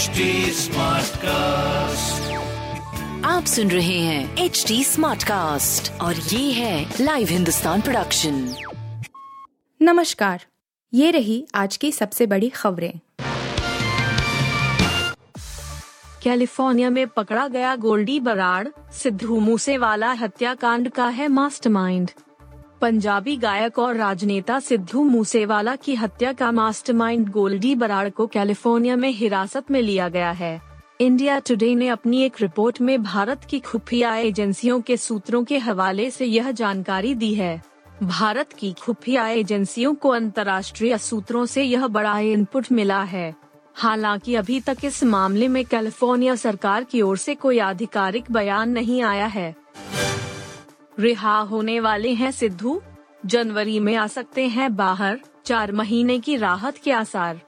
HD cast आप सुन रहे हैं एच डी स्मार्ट कास्ट और ये है लाइव हिंदुस्तान प्रोडक्शन नमस्कार ये रही आज की सबसे बड़ी खबरें। कैलिफ़ोर्निया में पकड़ा गया गोल्डी बराड़ सिद्धू मूसेवाला हत्याकांड का है मास्टरमाइंड। पंजाबी गायक और राजनेता सिद्धू मूसेवाला की हत्या का मास्टरमाइंड गोल्डी बराड़ को कैलिफ़ोर्निया में हिरासत में लिया गया है। इंडिया टुडे ने अपनी एक रिपोर्ट में भारत की खुफिया एजेंसियों के सूत्रों के हवाले से यह जानकारी दी है। भारत की खुफिया एजेंसियों को अंतर्राष्ट्रीय सूत्रों से यह बड़ा इनपुट मिला है। हालाँकि अभी तक इस मामले में कैलिफ़ोर्निया सरकार की ओर से कोई आधिकारिक बयान नहीं आया है। रिहा होने वाले हैं सिद्धू। जनवरी में आ सकते हैं बाहर, चार महीने की राहत के आसार।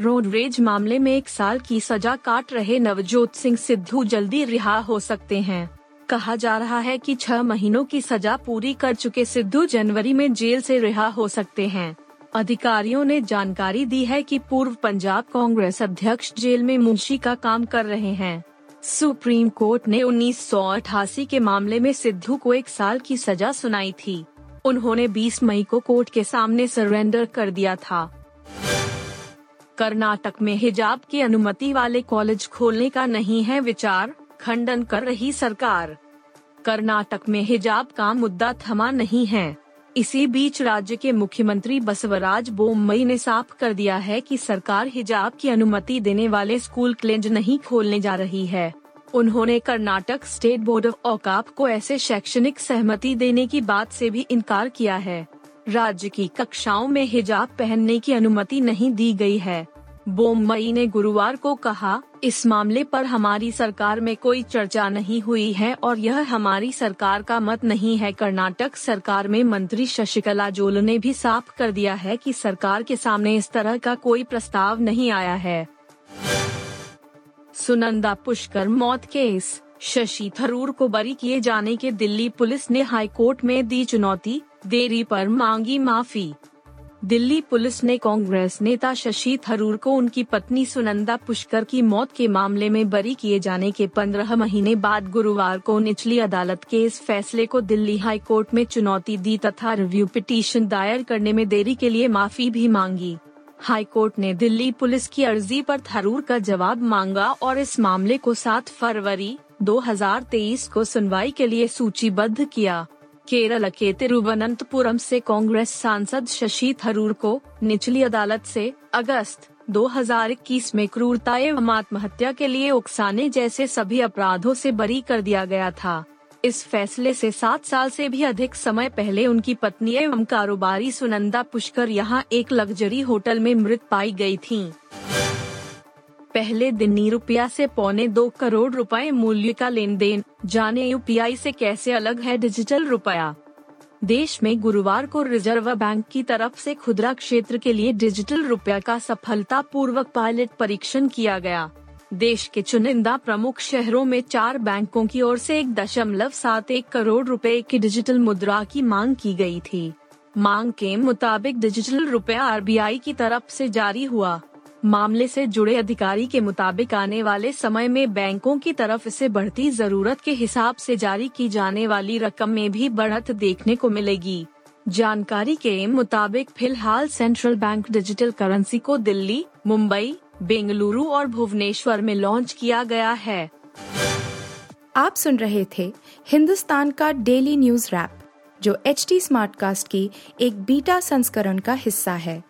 रोड रेज मामले में एक साल की सजा काट रहे नवजोत सिंह सिद्धू जल्दी रिहा हो सकते हैं। कहा जा रहा है कि छह महीनों की सजा पूरी कर चुके सिद्धू जनवरी में जेल से रिहा हो सकते हैं। अधिकारियों ने जानकारी दी है कि पूर्व पंजाब कांग्रेस अध्यक्ष जेल में मुंशी का काम कर रहे हैं। सुप्रीम कोर्ट ने 1988 के मामले में सिद्धू को एक साल की सजा सुनाई थी। उन्होंने 20 मई को कोर्ट के सामने सरेंडर कर दिया था। कर्नाटक में हिजाब की अनुमति वाले कॉलेज खोलने का नहीं है विचार, खंडन कर रही सरकार। कर्नाटक में हिजाब का मुद्दा थमा नहीं है। इसी बीच राज्य के मुख्यमंत्री बसवराज बोमई ने साफ़ कर दिया है कि सरकार हिजाब की अनुमति देने वाले स्कूल क्लेंज नहीं खोलने जा रही है। उन्होंने कर्नाटक स्टेट बोर्ड ऑफ़ औकाप को ऐसे शैक्षणिक सहमति देने की बात से भी इनकार किया है। राज्य की कक्षाओं में हिजाब पहनने की अनुमति नहीं दी गई है। बोमई ने गुरुवार को कहा, इस मामले पर हमारी सरकार में कोई चर्चा नहीं हुई है और यह हमारी सरकार का मत नहीं है। कर्नाटक सरकार में मंत्री शशिकला जोल ने भी साफ़ कर दिया है कि सरकार के सामने इस तरह का कोई प्रस्ताव नहीं आया है। सुनंदा पुष्कर, मौत केस, शशि थरूर को बरी किए जाने के दिल्ली पुलिस ने हाई कोर्ट में दी चुनौती, देरी पर मांगी माफ़ी। दिल्ली पुलिस ने कांग्रेस नेता शशि थरूर को उनकी पत्नी सुनंदा पुष्कर की मौत के मामले में बरी किए जाने के पंद्रह महीने बाद गुरुवार को निचली अदालत के इस फैसले को दिल्ली हाई कोर्ट में चुनौती दी तथा रिव्यू पिटीशन दायर करने में देरी के लिए माफ़ी भी मांगी। हाई कोर्ट ने दिल्ली पुलिस की अर्जी पर थरूर का जवाब मांगा और इस मामले को 7 फरवरी 2023 को सुनवाई के लिए सूचीबद्ध किया। केरल के तिरुवनंतपुरम से कांग्रेस सांसद शशि थरूर को निचली अदालत से अगस्त 2021 में क्रूरता एवं आत्महत्या के लिए उकसाने जैसे सभी अपराधों से बरी कर दिया गया था इस फैसले से सात साल से भी अधिक समय पहले उनकी पत्नी एवं कारोबारी सुनंदा पुष्कर यहाँ एक लग्जरी होटल में मृत पाई गई थीं। पहले दिन ही रुपया से पौने दो करोड़ रुपए मूल्य का लेन देन जाने यूपीआई से कैसे अलग है डिजिटल रुपया? देश में गुरुवार को रिज़र्व बैंक की तरफ़ से खुदरा क्षेत्र के लिए डिजिटल रुपया का सफलता पूर्वक पायलट परीक्षण किया गया। देश के चुनिंदा प्रमुख शहरों में चार बैंकों की ओर से एक दशमलव सात एक करोड़ रुपए की डिजिटल मुद्रा की मांग की गई थी। मांग के मुताबिक डिजिटल रुपया आरबीआई की तरफ़ से जारी हुआ। मामले से जुड़े अधिकारी के मुताबिक आने वाले समय में बैंकों की तरफ़ से बढ़ती ज़रूरत के हिसाब से जारी की जाने वाली रकम में भी बढ़त देखने को मिलेगी। जानकारी के मुताबिक फ़िलहाल सेंट्रल बैंक डिजिटल करेंसी को दिल्ली, मुंबई, बेंगलुरु और भुवनेश्वर में लॉन्च किया गया है। आप सुन रहे थे हिंदुस्तान का डेली न्यूज़ रैप, जो एच टी स्मार्ट कास्ट की एक बीटा संस्करण का हिस्सा है।